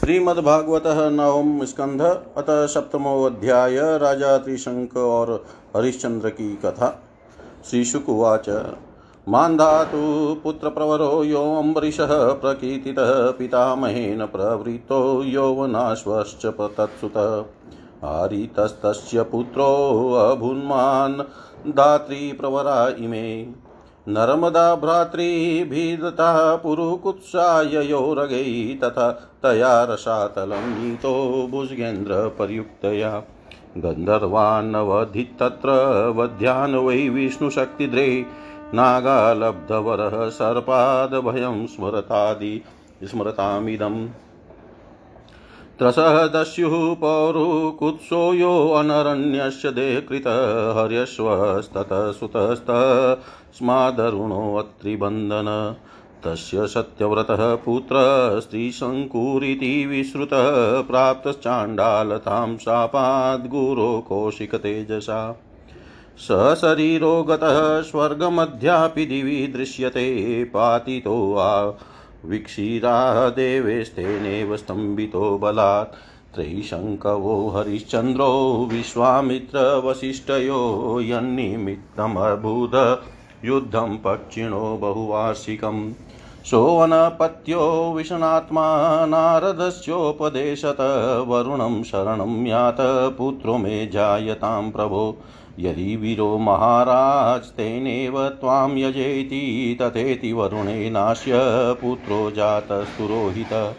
श्रीमद्भागवत नवम स्कंध, अतः सप्तमो अध्याय, राजा त्रिशंक और हरिश्चंद्र की कथा। श्रीशुकुवाच मान्धातु पुत्रप्रवरो यो अम्बरीषः प्रकीर्तितः पितामहेन प्रवृत्तो यौवनाश्वश्च तत्सुतः। आरितस्तस्य पुत्रोऽभुन्मान् धात्रीप्रवरा इमे। नर्मदा भ्रातृभिदता पुरुकुत्साययोरगै तथा तया रसातलं नीतो भुजगेन्द्रपर्युक्तया गन्धर्वान्नवधितत्र वध्यान् वै विष्णुशक्तिद्रे नागालब्धवरः सर्पादभयं स्मरतादि स्मरतामिदम्। त्रसः दस्युः पौरुकुत्सो यो अनरण्यस्य देहकृतः हर्यश्वस्ततः सुतस्तस्मादरुणोऽत्रिबन्धन तस्य सत्यव्रतः पुत्रस्त्रीशङ्कुरिति विश्रुतः प्राप्तश्चाण्डालतां शापाद्गुरो कौशिकतेजसा। स शरीरो गतः स्वर्गमध्यापि दिवि दृश्यते पातितो वीक्षीराः देवेस्तेनेव स्तम्भितो बलात्। त्रयीशङ्कवो हरिश्चन्द्रो विश्वामित्रवसिष्ठयो यन्निमित्तमभूद। युद्धं पक्षिणो बहुवार्षिकम्। सोऽनपत्यो विशनात्मा नारदस्योपदेशत। वरुणं शरणं यात, पुत्रो मे जायतां प्रभो। यदि वीरो महाराज तेनेव त्वां यजेति तथेति वरुणेनास्य पुत्रो जातस्तुरोहित।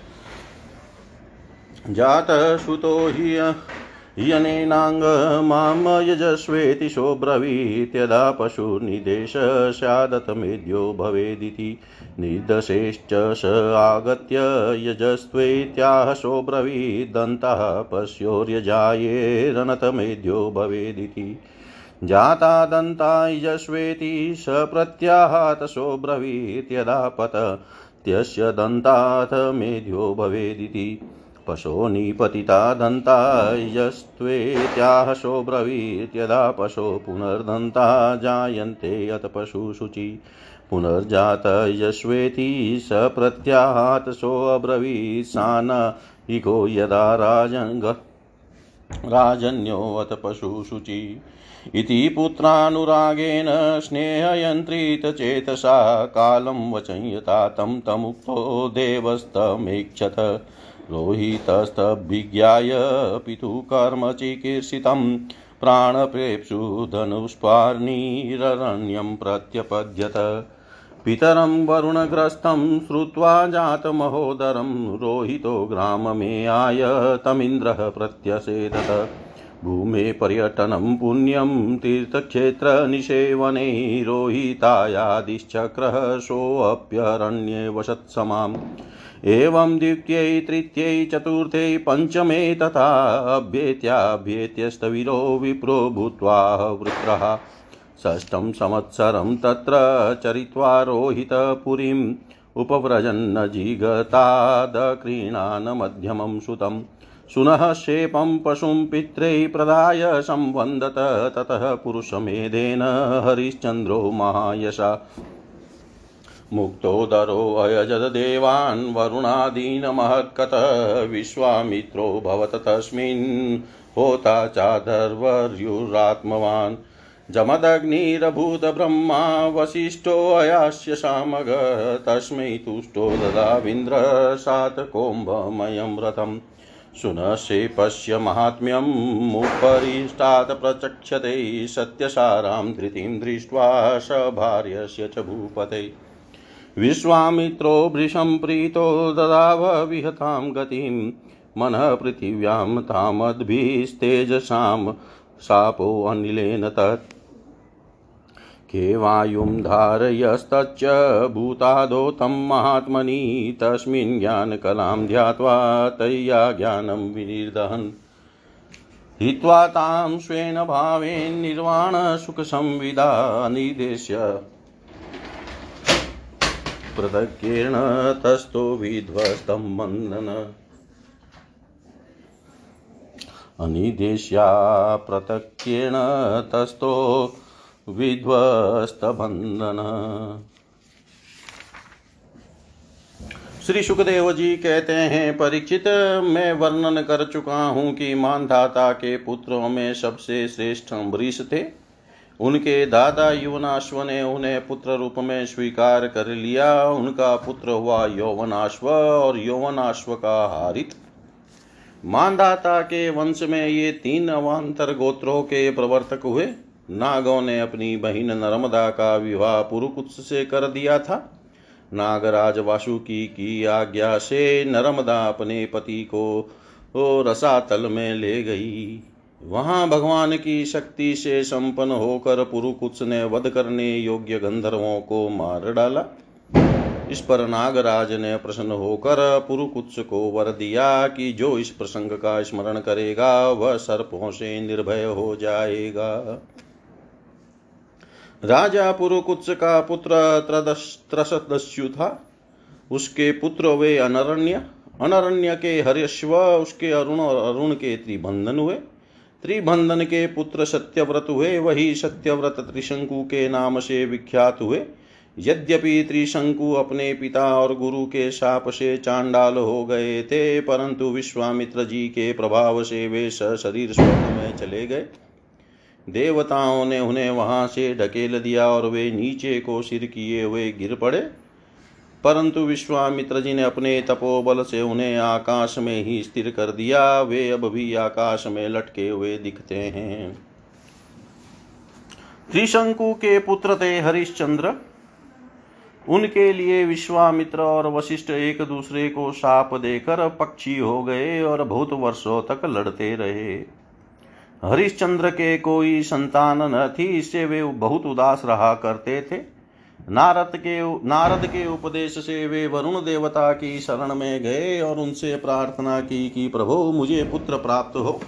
जातसुतो हि यनेनाङ्गमां यजस्वेति सोऽब्रवीत्यदा पशुर्निदेश स्यादतमेद्यो भवेदिति। निर्दशेश्च स आगत्य यजस्त्वेत्याह सोऽब्रवीदन्तः पश्योर्यजायेरनतमेद्यो भवेदिति। जाता दन्तायजस्वेति स प्रत्याहातशो ब्रवीत्यदा पतत्यस्य दन्ताथ मेध्यो भवेदिति। पशो निपतिता दन्तायस्त्वेत्याहशो ब्रवीत्यदा पशो पुनर्दन्ता जायन्ते अथ पशुशुचि। पुनर्जातयस्वेति स प्रत्याहातशोऽब्रवीत् सा न इको यदा राजङ्ग राजन्योऽथ पशुशुचि। इति पुत्रानुरागेण स्नेहयन्त्रितचेतसा कालं वचयता तं तमुक्तो देवस्तमेक्षत रोहितस्तभिज्ञाय पितुकर्म चिकीर्षितं प्राणप्रेप्सु धनुष्पार्णिररण्यं प्रत्यपद्यत। पितरं वरुणग्रस्तं श्रुत्वा जातमहोदरं रोहितो ग्राममेयाय तमिन्द्रः प्रत्यसेदत भूमे पर्यटनं पुण्यं तीर्थक्षेत्रनिषेवने रोहितायादिश्चक्रः सोऽप्यरण्ये वसत्समाम् एवं द्वितीयै, तृतीयै चतुर्थे पञ्चमे तथा अभ्येत्याभ्येत्यस्तविरो विप्रो भूत्वा वृत्रः। षष्ठं संवत्सरं तत्र चरित्वा रोहितपुरीम् उपव्रजन्न जिगतादक्रीणान् मध्यमं सुतम् सुनः शेपं पशुं पित्रे प्रदाय संवन्दत, ततः पुरुषमेधेन हरिश्चन्द्रो महायशा। मुक्तोदरोऽयजदेवान् वरुणादीनमहत्कतः विश्वामित्रो भवत तस्मिन्, होता चाधर्वर्युरात्मवान्। जमदग्निरभूतब्रह्मा वसिष्ठोऽयास्य सामग तस्मै तुष्टो ददाविन्द्रशातकोम्भमयं रथम्। सुनशे पश्य माहात्म्यं मुपरिष्टात् प्रचक्षते, सत्यसारां धृतिं दृष्ट्वा स भार्यस्य च भूपते। विश्वामित्रो भृशं प्रीतो ददाव विहतां गतिं। मनः पृथिव्यां तामद्भिस्तेजसां। शापोऽनिलेन तत्। के वायुं धारयस्तच्च भूतादो तं महात्मनि, तस्मिन् ज्ञानकलां ध्यात्वा तय्या ज्ञानं विनिर्दहन्। हित्वा तां स्वेन भावेन्निर्वाणसुखसंविदा निदेश्य। पृथक्केण तस्थो विध्वस्तं मन्दन अनिदेश्या पृथक्केण तस्थो विध्वस्तबन्धन श्री सुखदेव जी कहते हैं, परीक्षित, मैं वर्णन कर चुका हूँ कि मानधाता के पुत्रों में सबसे श्रेष्ठ अम्बरीश थे। उनके दादा युवनाश्व ने उन्हें पुत्र रूप में स्वीकार कर लिया। उनका पुत्र हुआ यौवनाश्व और यौवनाश्व का हारित। मानदाता के वंश में ये तीन अवान्तर गोत्रों के प्रवर्तक हुए। नागों ने अपनी बहिन नर्मदा का विवाह पुरुकुत्स से कर दिया था। नागराज वासुकी की आज्ञा से नर्मदा अपने पति को रसातल में ले गई। वहाँ भगवान की शक्ति से संपन्न होकर पुरुकुत्स ने वध करने योग्य गंधर्वों को मार डाला। इस पर नागराज ने प्रसन्न होकर पुरुकुत्स को वर दिया कि जो इस प्रसंग का स्मरण करेगा, वह सर्पों से निर्भय हो जाएगा। राजा पुरुकुत्स का पुत्र त्रसदस्यु था। उसके पुत्र वे अनरण्य अनरण्य के हर्यश्व उसके अरुण और अरुण के त्रिबंधन हुए। त्रिबंधन के पुत्र सत्यव्रत हुए, वही सत्यव्रत त्रिशंकु के नाम से विख्यात हुए। यद्यपि त्रिशंकु अपने पिता और गुरु के शाप से चांडाल हो गए थे, परंतु विश्वामित्र जी के प्रभाव से वे शरीर स्वर्ग में चले गए। देवताओं ने उन्हें वहाँ से ढकेल दिया और वे नीचे को सिर किए हुए गिर पड़े। परंतु विश्वामित्र जी ने अपने तपोबल से उन्हें आकाश में ही स्थिर कर दिया। वे अब भी आकाश में लटके हुए दिखते हैं। त्रिशंकु के पुत्र थे हरिश्चंद्र। उनके लिए विश्वामित्र और वशिष्ठ एक दूसरे को साप देकर पक्षी हो गए और बहुत वर्षों तक लड़ते रहे। हरिश्चंद्र के कोई संतान न थी, इससे वे बहुत उदास रहा करते थे। नारद के नारद के उपदेश से वे वरुण देवता की शरण में गए और उनसे प्रार्थना की कि प्रभु, मुझे पुत्र प्राप्त हो।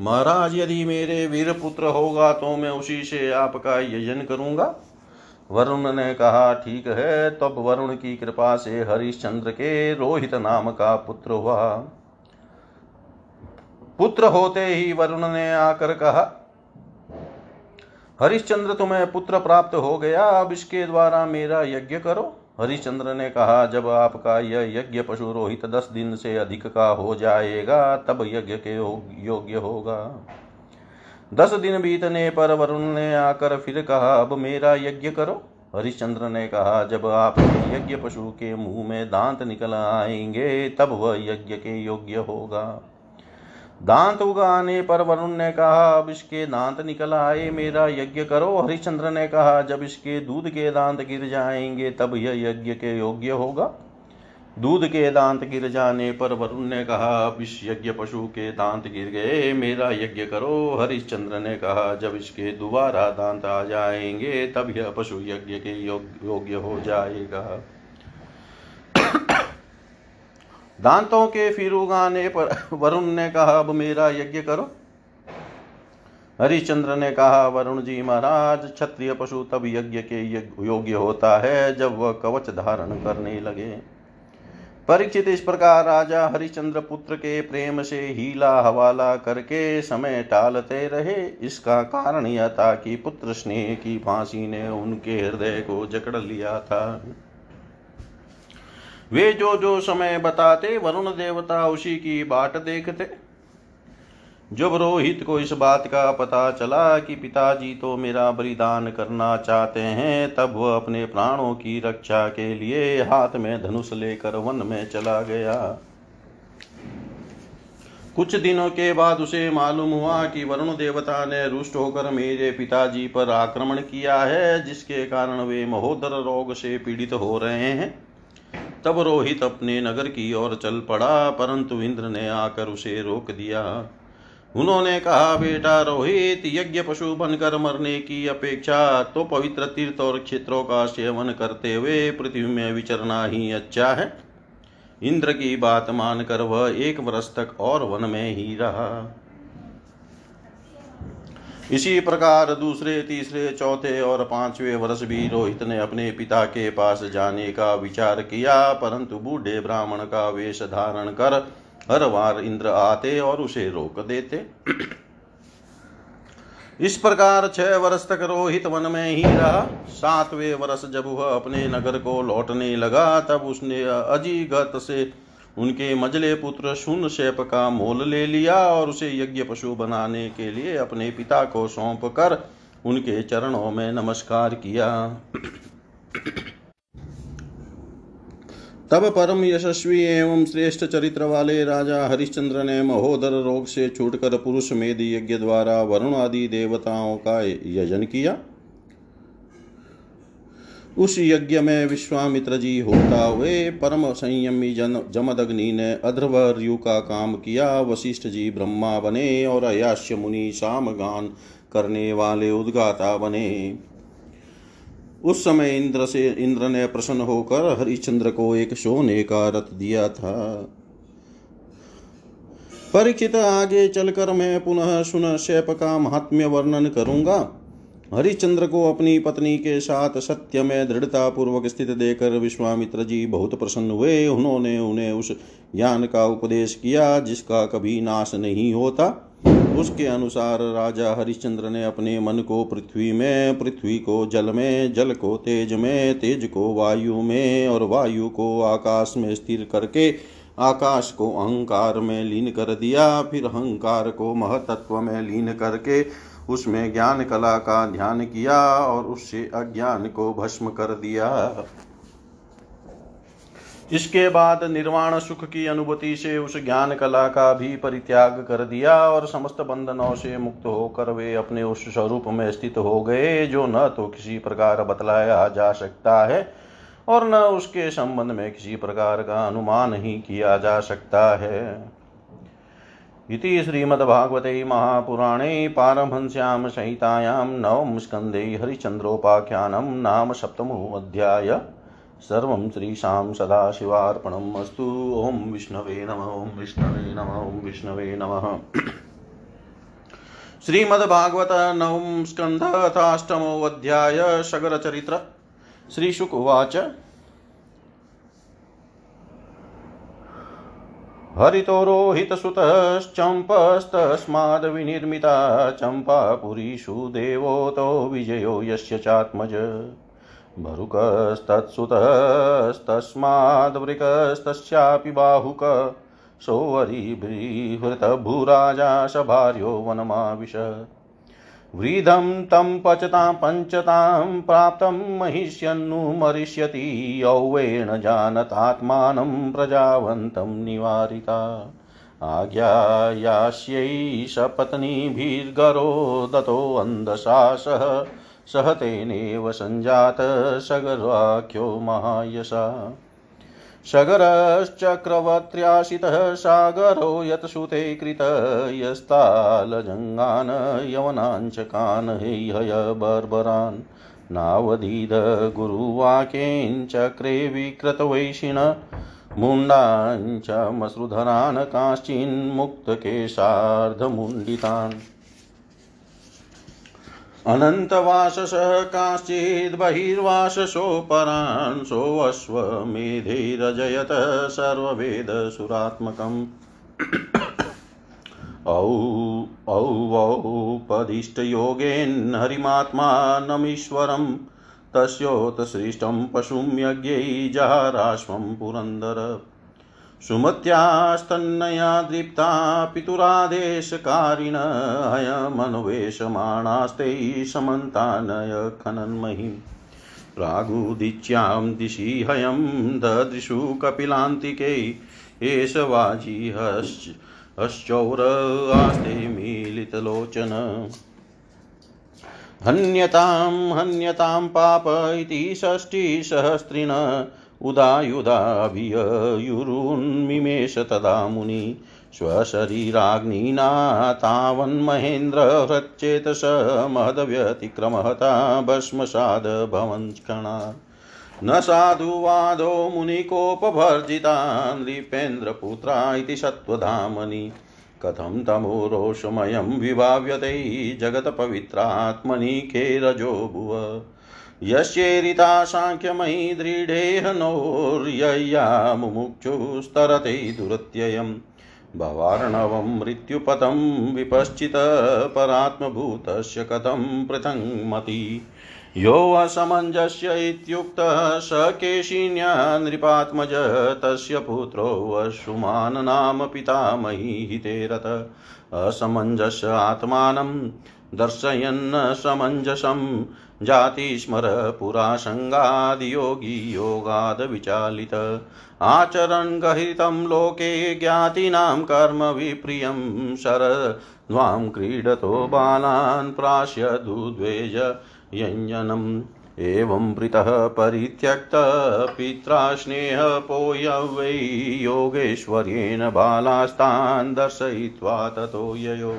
महाराज, यदि मेरे वीर पुत्र होगा तो मैं उसी से आपका यजन करूँगा। वरुण ने कहा, ठीक है। तब वरुण की कृपा से हरिश्चंद्र के रोहित नाम का पुत्र हुआ। पुत्र होते ही वरुण ने आकर कहा हरिश्चंद्र तुम्हें पुत्र प्राप्त हो गया, अब इसके द्वारा मेरा यज्ञ करो। हरिश्चंद्र ने कहा, जब आपका यह यज्ञ पशु रोहित दस दिन से अधिक का हो जाएगा, तब यज्ञ के योग्य होगा। दस दिन बीतने पर वरुण ने आकर फिर कहा, अब मेरा यज्ञ करो। हरिश्चंद्र ने कहा, जब आपके यज्ञ पशु के मुँह में दांत निकल आएँगे, तब वह यज्ञ के योग्य होगा। दांत उगाने पर वरुण ने कहा, अब इसके दांत निकल आए, मेरा यज्ञ करो। हरिश्चंद्र ने कहा, जब इसके दूध के दांत गिर जाएँगे, तब यह यज्ञ के योग्य होगा। दूध के दांत गिर जाने पर वरुण ने कहा, अब इस यज्ञ पशु के दांत गिर गए, मेरा यज्ञ करो। हरिश्चंद्र ने कहा, जब इसके दोबारा दांत आ जाएँगे, तब यह पशु यज्ञ के योग्य हो जाएगा। दांतों के फिर उगाने पर वरुण ने कहा, अब मेरा यज्ञ करो। हरिश्चंद्र ने कहा, वरुण जी महाराज, क्षत्रिय पशु तब यज्ञ के योग्य होता है जब वह कवच धारण करने लगे। परीक्षित इस प्रकार राजा हरिश्चंद्र पुत्र के प्रेम से हीला हवाला करके समय टालते रहे। इसका कारण यह था कि पुत्र स्नेह की फांसी ने उनके हृदय को जकड़ लिया था। वे जो जो समय बताते, वरुण देवता उसी की बाट देखते। जब रोहित को इस बात का पता चला कि पिताजी तो मेरा बलिदान करना चाहते हैं, तब वह अपने प्राणों की रक्षा के लिए हाथ में धनुष लेकर वन में चला गया। कुछ दिनों के बाद उसे मालूम हुआ कि वरुण देवता ने रुष्ट होकर मेरे पिताजी पर आक्रमण किया है, जिसके कारण वे महोदर रोग से पीड़ित हो रहे हैं। तब रोहित अपने नगर की ओर चल पड़ा, परंतु इंद्र ने आकर उसे रोक दिया। उन्होंने कहा, बेटा रोहित, यज्ञ पशु बनकर मरने की अपेक्षा तो पवित्र तीर्थ और क्षेत्रों का सेवन करते हुए पृथ्वी में विचरना ही अच्छा है। इंद्र की बात मानकर वह एक वर्ष तक और वन में ही रहा। इसी प्रकार दूसरे, तीसरे, चौथे और पाँचवें वर्ष भी रोहित ने अपने पिता के पास जाने का विचार किया, परंतु बूढ़े ब्राह्मण का वेश धारण कर हर बार इंद्र आते और उसे रोक देते। इस प्रकार छह वर्ष तक रोहित वन में ही रहा। सातवें वर्ष जब वह अपने नगर को लौटने लगा, तब उसने अजीगत से उनके मजले पुत्र सुन शेप का मोल ले लिया और उसे यज्ञ पशु बनाने के लिए अपने पिता को सौंप कर उनके चरणों में नमस्कार किया। तब परम यशस्वी एवं श्रेष्ठ चरित्र वाले राजा हरिश्चंद्र ने महोदर रोग से छूटकर पुरुष मेद यज्ञ द्वारा वरुण आदि देवताओं का यजन किया। उस यज्ञ में विश्वामित्र जी होता हुए परम संयमी जन, जमदग्नि ने अध्रवर्यु का काम किया। वशिष्ठ जी ब्रह्मा बने और अयास्य मुनि सामगान करने वाले उद्गाता बने। उस समय इंद्र से, इंद्र ने प्रसन्न होकर हरिश्चंद्र को एक सोने का रथ दिया था। परीक्षित आगे चलकर मैं पुनः सुन शैप का महात्म्य वर्णन करूँगा। हरिश्चंद्र को अपनी पत्नी के साथ सत्य में दृढ़ता पूर्वक स्थित देकर विश्वामित्र जी बहुत प्रसन्न हुए। उन्होंने उन्हें उस ज्ञान का उपदेश किया, जिसका कभी नाश नहीं होता। उसके अनुसार राजा हरिश्चंद्र ने अपने मन को पृथ्वी में, पृथ्वी को जल में, जल को तेज में, तेज को वायु में और वायु को आकाश में स्थिर करके आकाश को अहंकार में लीन कर दिया। फिर अहंकार को महतत्व में लीन करके उसमें ज्ञान कला का ध्यान किया और उससे अज्ञान को भस्म कर दिया। इसके बाद निर्वाण सुख की अनुभूति से उस ज्ञान कला का भी परित्याग कर दिया और समस्त बंधनों से मुक्त होकर वे अपने उस स्वरूप में स्थित हो गए, जो न तो किसी प्रकार बतलाया जा सकता है और न उसके संबंध में किसी प्रकार का अनुमान ही किया जा सकता है। इति श्रीमद्भागवते महापुराणे पारमहंस्यां संहितायां नवम स्कन्धे हरिचन्द्रोपाख्यानं नाम सप्तमोऽध्याय। सर्वं श्रीशां सदाशिवार्पणम् अस्तु। ॐ विष्णवे नम, ॐ विष्णवे नम, ॐ विष्णवे नमः। श्रीमद्भागवत नवम स्कंध अथाष्टमोऽध्याय सगरचरित्र। श्रीशुक उवाच। हरितो रोहितसुतश्चम्पस्तस्माद्विनिर्मिता चम्पापुरीषु देवोतो विजयो यस्य चात्मज। भरुकस्तत्सुतस्तस्माद्वृकस्तस्यापि बाहुक। सोऽवरिबृहृतभूराजा सभार्यो वनमाविश। वृद्धं तं पचतां पञ्चतां प्राप्तं महिष्यन्नुमरिष्यति यौवेण जानतात्मानं प्रजावन्तं निवारिता। आज्ञायास्यै सपत्नीभिर्गरो दतोऽन्धशासः सह तेनेव सञ्जात सगर्वाख्यो महायशा। सगरश्चक्रवर्त्र्याशितः सागरो यत्सुते कृत यस्तालजङ्गान् यवनाञ्चकान् हेहय बर्बरान्। नावदीद गुरुवाक्येञ्चक्रे विकृतवैशिण मुण्डाञ्च मसृधरान् काश्चिन्मुक्तकेशार्धमुण्डितान् अनन्तवाससः काश्चिद्बहिर्वाससोपरान् सोऽश्वमेधैरजयत सर्ववेदसुरात्मकम् औ औपदिष्टयोगेन्हरिमात्मानमीश्वरं तस्योत्सृष्टं पशुं यज्ञै पुरन्दर। सुमत्यास्तन्नया दृप्ता पितुरादेशकारिण अयमन्वेषमाणास्ते समन्तानय खनन्महीं। प्रागुदीच्यां दिशि हयं ददृशु कपिलान्तिके, एष वाजिहश्च हश्चौर आस्ते मीलितलोचन। हन्यतां हन्यतां पाप इति षष्टिसहस्रिण उदायुधाभियुरुन्मिमेष तदा मुनि स्वशरीराग्निना तावन्महेन्द्रहृच्चेतस महदव्यतिक्रमहता भस्मसाद भवन्कणा न साधुवादो मुनिकोपभर्जिता नृपेन्द्रपुत्रा इति सत्त्वधामनि। कथं तमोरोषमयं विभाव्यते जगत्पवित्रात्मनि खेरजो भुव। यस्येरिता साङ्ख्यमयी दृढेह नोर्यया मुमुक्षुस्तरते दुरत्ययं भवार्णवं मृत्युपथं विपश्चित परात्मभूतस्य कथं पृथङ्मति। यो असमञ्जस्य इत्युक्तः स केशिन्या नृपात्मज, तस्य पुत्रो वसुमान् नाम पितामही हितेरथ असमञ्जस्य आत्मानं दर्शयन् समञ्जसं जातिस्मर पुरा सङ्गादियोगी योगादविचालित आचरन् गहितं लोके ज्ञातीनां कर्म विप्रियं शरद्वां क्रीडतो बालान् प्राश्यदुद्वेज यञ्जनम्। एवं प्रीतः परित्यक्तपित्रा स्नेहपोयवै योगेश्वर्येण बालास्तान् दर्शयित्वा ततो ययो।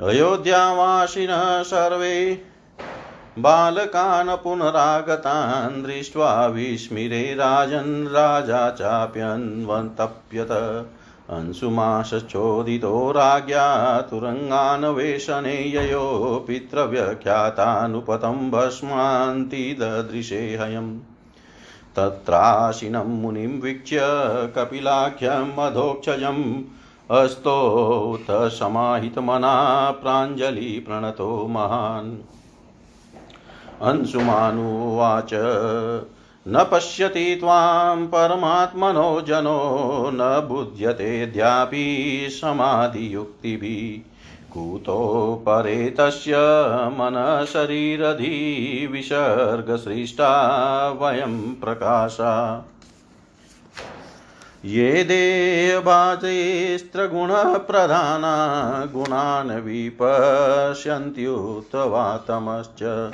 अयोध्यावासिनः सर्वे बालकान् पुनरागतान् दृष्ट्वा विस्मिरे राजन् राजा चाप्यन्वन्तप्यत। अंशुमाशचोदितो राज्ञा तुरङ्गान्वेषणे ययो पितृव्यख्यातानुपतं भस्मान्ति ददृशे हयम्। तत्राशिनं मुनिं वीक्ष्य कपिलाख्यम् अधोक्षजम्। अस्तोत समाहितमना प्राञ्जलिप्रणतो महान्। अंशुमानुवाच। न पश्यति त्वां परमात्मनो जनो, न बुध्यतेऽद्यापि समाधियुक्तिभिः। कुतो परे तस्य मनशरीरधिविसर्गसृष्टा वयं प्रकाशा। ये देहबाजैस्त्रगुणप्रधाना गुणान् विपश्यन्त्युत्तवातमश्च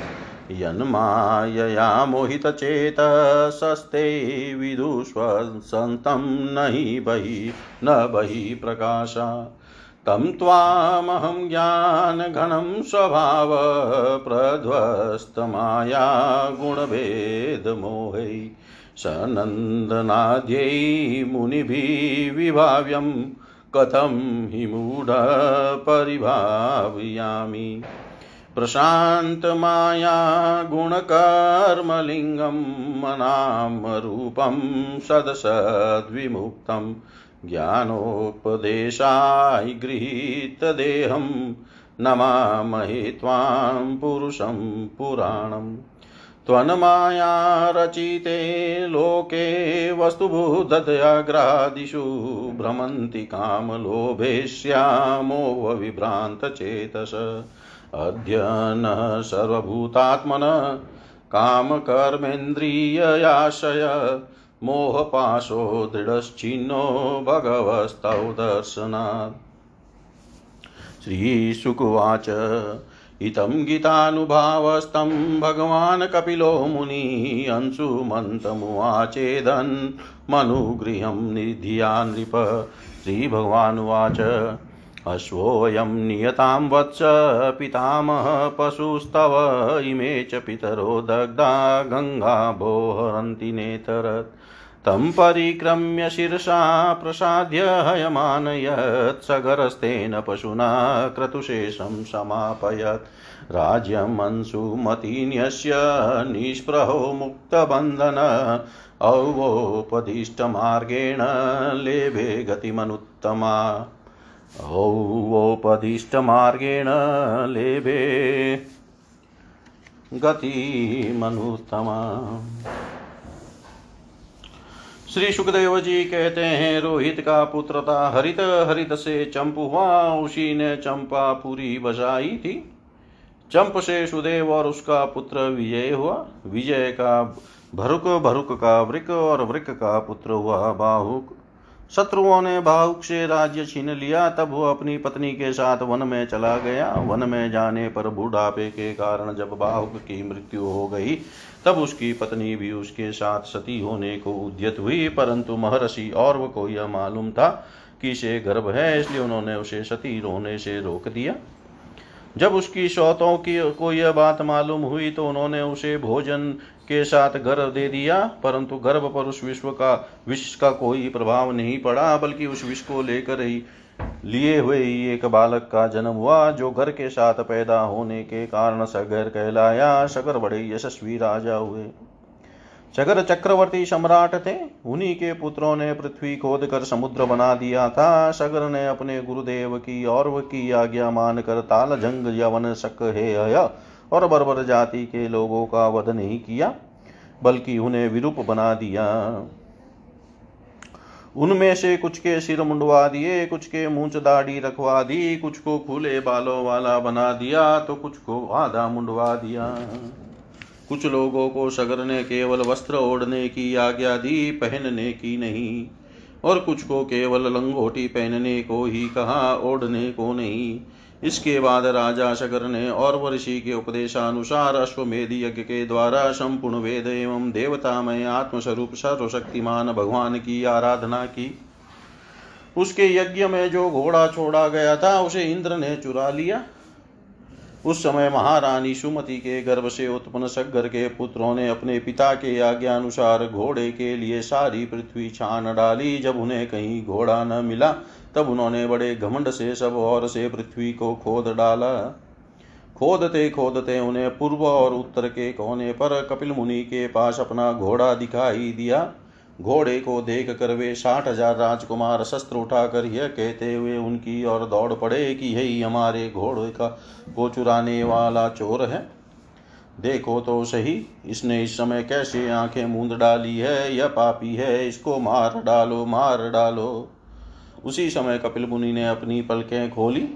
यन्मायया मोहितचेतसस्ते विदुष्वसन्तं न हि बहिः, न बहिः प्रकाशा। तं त्वामहं ज्ञानघनं स्वभावप्रध्वस्तमाया गुणभेदमोहै सनन्दनाद्यै मुनिभिः विभाव्यं कथं हि मूढपरिभावयामि। प्रशान्तमाया गुणकर्मलिङ्गं मनामरूपं सदसद्विमुक्तं ज्ञानोपदेशाय गृहीतदेहं नमामहे त्वां पुरुषं पुराणम्। त्वन्माया रचिते लोके वस्तुभूतदयाग्रादिषु भ्रमन्ति कामलोभेश्यामोहविभ्रान्तचेतस अद्य न सर्वभूतात्मन, कामकर्मेन्द्रिययाशय, मोहपाशो दृढश्चिन्नो भगवस्तौ दर्शनात्। श्रीशुकुवाच इतं गीतानुभावस्तं भगवान् कपिलो मुनि अंशुमन्तमुवाचेदन् मनुगृहं निधिया नृप श्रीभगवानुवाच। अश्वोऽयं नियतां वत्स पितामह पशुस्तव, इमे च पितरो दग्धा गङ्गाभोहरन्ति नेतरत्। तं परिक्रम्य शिरसा प्रसाद्य हयमानयत्, सगरस्तेन पशुना क्रतुशेषं समापयत्। राज्यमंशुमतीन्यस्य निःस्पृहो मुक्तबन्धन, औवोपदिष्टमार्गेण लेभे गतिमनुत्तमा। औवोपदिष्टमार्गेण लेभे गतिमनुत्तमा। श्री सुखदेव जी कहते हैं, रोहित का पुत्र था हरित हरित से चंप हुआ, उसी ने चंपापुरी बसाई थी। चंप से सुदेव और उसका पुत्र विजय हुआ। विजय का भरुक भरुक का वृक और वृक का पुत्र हुआ बाहुक। शत्रुओं ने बाहुक से राज्य छीन लिया, तब वो अपनी पत्नी के साथ वन में चला गया। वन में जाने पर बुढ़ापे के कारण जब बाहुक की मृत्यु हो गई तब उसकी पत्नी भी उसके साथ सती होने को उद्यत हुई, परंतु महर्षि और को यह मालूम था कि से गर्भ है, इसलिए उन्होंने उसे सती होने से रोक दिया। जब उसकी शौतों की, को यह बात मालूम हुई तो उन्होंने उसे भोजन के साथ गर्भ दे दिया, परंतु गर्भ पर उस विश्व का विष का कोई प्रभाव नहीं पड़ा, बल्कि उस विष को लेकर ही लिए हुए एक बालक का जन्म हुआ, जो घर के साथ पैदा होने के कारण सगर कहलाया। सगर बड़े यशस्वी राजा हुए। सगर चक्रवर्ती सम्राट थे, उन्हीं के पुत्रों ने पृथ्वी खोद कर समुद्र बना दिया था। सगर ने अपने गुरुदेव की और की आज्ञा मानकर ताल, जंग, यवन, शक, हे, अय और बर्बर जाति के लोगों का वध नहीं किया, बल्कि उन्हें विरूप बना दिया। उनमें से कुछ के सिर मुंडवा दिए, कुछ के मूंछ दाढ़ी रखवा दी, कुछ को खुले बालों वाला बना दिया तो कुछ को आधा मुंडवा दिया। कुछ लोगों को सगर ने केवल वस्त्र ओढ़ने की आज्ञा दी, पहनने की नहीं। और कुछ को केवल लंगोटी पहनने को ही कहा, ओढ़ने को नहीं। इसके बाद राजा शकर ने और वर्षि के उपदेशानुसार अश्वमेध यज्ञ के द्वारा संपूर्ण वेद एवं देवतामय आत्मस्वरूप सर्वशक्तिमान भगवान की आराधना की। उसके यज्ञ में जो घोड़ा छोड़ा गया था, उसे इंद्र ने चुरा लिया। उस समय महारानी सुमति के गर्भ से उत्पन्न सगर के पुत्रों ने अपने पिता के आज्ञानुसार घोड़े के लिए सारी पृथ्वी छान डाली। जब उन्हें कहीं घोड़ा न मिला तब उन्होंने बड़े घमंड से सब और से पृथ्वी को खोद डाला। खोदते खोदते उन्हें पूर्व और उत्तर के कोने पर कपिल मुनि के पास अपना घोड़ा दिखाई दिया। घोड़े को देख कर वे साठ हज़ार राजकुमार शस्त्र उठाकर यह कहते हुए उनकी ओर दौड़ पड़े कि यही हमारे घोड़े का को चुराने वाला चोर है। देखो तो सही, इसने इस समय कैसे आँखें मूंद डाली है? यह पापी है, इसको मार डालो मार डालो। उसी समय कपिल मुनि ने अपनी पलकें खोली।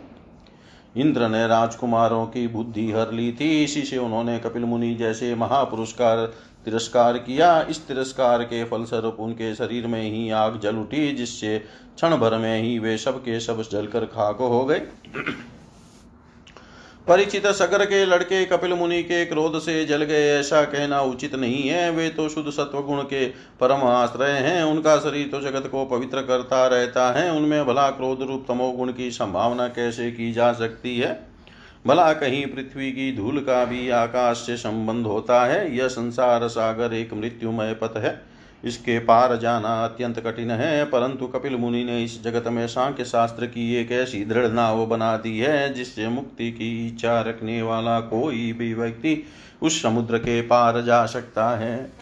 इंद्र ने राजकुमारों की बुद्धि हर ली थी। इसी से उन्होंने कपिल मुनि जैसे महापुरुष का तिरस्कार किया। इस तिरस्कार के फलस्वरूप उनके शरीर में ही आग जल उठी, जिससे क्षण भर में ही वे सब के सब जलकर खाक हो गए। परिचित सगर के लड़के कपिल मुनि के क्रोध से जल गए, ऐसा कहना उचित नहीं है। वे तो शुद्ध सत्व गुण के परम आश्रय हैं। उनका शरीर तो जगत को पवित्र करता रहता है। उनमें भला क्रोध रूप तमोगुण की संभावना कैसे की जा सकती है? भला कहीं पृथ्वी की धूल का भी आकाश से संबंध होता है। यह संसार सागर एक मृत्युमय पथ है। इसके पार जाना अत्यंत कठिन है, परंतु कपिल मुनि ने इस जगत में सांख्य शास्त्र की एक ऐसी दृढ़ नाव बना दी है, जिससे मुक्ति की इच्छा रखने वाला कोई भी व्यक्ति उस समुद्र के पार जा सकता है।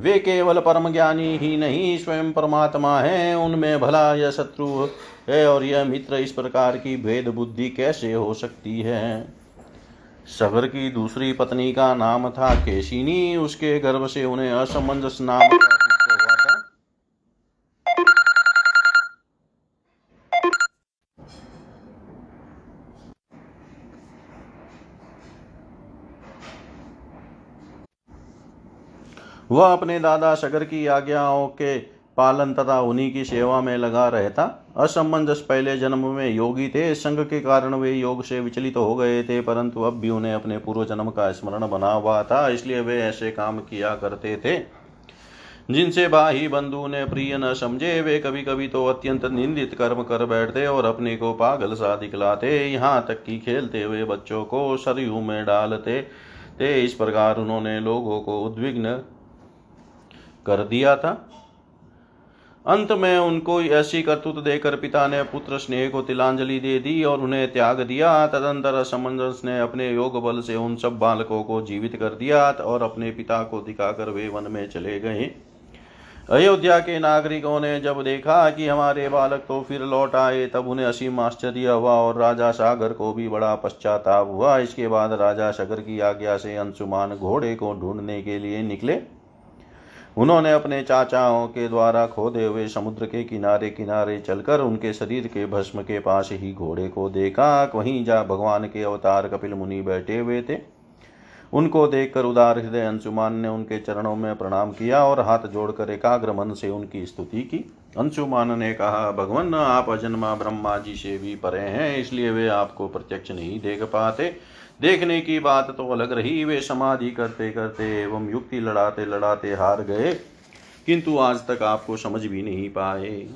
वे केवल परम ज्ञानी ही नहीं, स्वयं परमात्मा है, उनमें भला यह शत्रु है, और यह मित्र इस प्रकार की भेद बुद्धि कैसे हो सकती है? सगर की दूसरी पत्नी का नाम था केशिनी। उसके गर्भ से उन्हें असमंजस नाम वह अपने दादा सगर की आज्ञाओं के पालन तथा उन्हीं की सेवा में लगा रहता। असमंजस पहले जन्म में योगी थे। संग के कारण वे योग से विचलित तो हो गए थे, परंतु अब भी उन्हें अपने पूर्व जन्म का स्मरण बना हुआ था, इसलिए वे ऐसे काम किया करते थे। जिनसे भाई बंधु ने प्रिय न समझे, वे कभी कभी तो अत्यंत निंदित कर्म कर बैठते और अपने को पागल सा दिखलाते। यहाँ तक कि खेलते हुए बच्चों को सरयू में डालते थे। इस प्रकार उन्होंने लोगों को उद्विग्न कर दिया था। अंत में उनको ऐसी करतुत देकर पिता ने पुत्र स्नेह को तिलांजलि दे दी और उन्हें त्याग दिया। तदंतर समंजस ने अपने योग बल से उन सब बालकों को जीवित कर दिया और अपने पिता को दिखाकर वे वन में चले गए। अयोध्या के नागरिकों ने जब देखा कि हमारे बालक तो फिर लौट आए, तब उन्हें असीम आश्चर्य हुआ और राजा सागर को भी बड़ा पश्चाताप हुआ। इसके बाद राजा सागर की आज्ञा से अंशुमान घोड़े को ढूँढने के लिए निकले। उन्होंने अपने चाचाओं के द्वारा खोदे हुए समुद्र के किनारे किनारे चलकर उनके शरीर के भस्म के पास ही घोड़े को देखा। वहीं जा भगवान के अवतार कपिल मुनि बैठे हुए थे। उनको देखकर उदार हृदय अंशुमान ने उनके चरणों में प्रणाम किया और हाथ जोड़कर एकाग्र मन से उनकी स्तुति की। अंशुमान ने कहा, भगवान, आप अजन्मा ब्रह्मा जी से भी परे हैं, इसलिए वे आपको प्रत्यक्ष नहीं देख पाते। देखने की बात तो अलग रही। वे समाधि करते करते एवं युक्ति लड़ाते लड़ाते हार गए। किंतु आज तक आपको समझ भी नहीं पाए।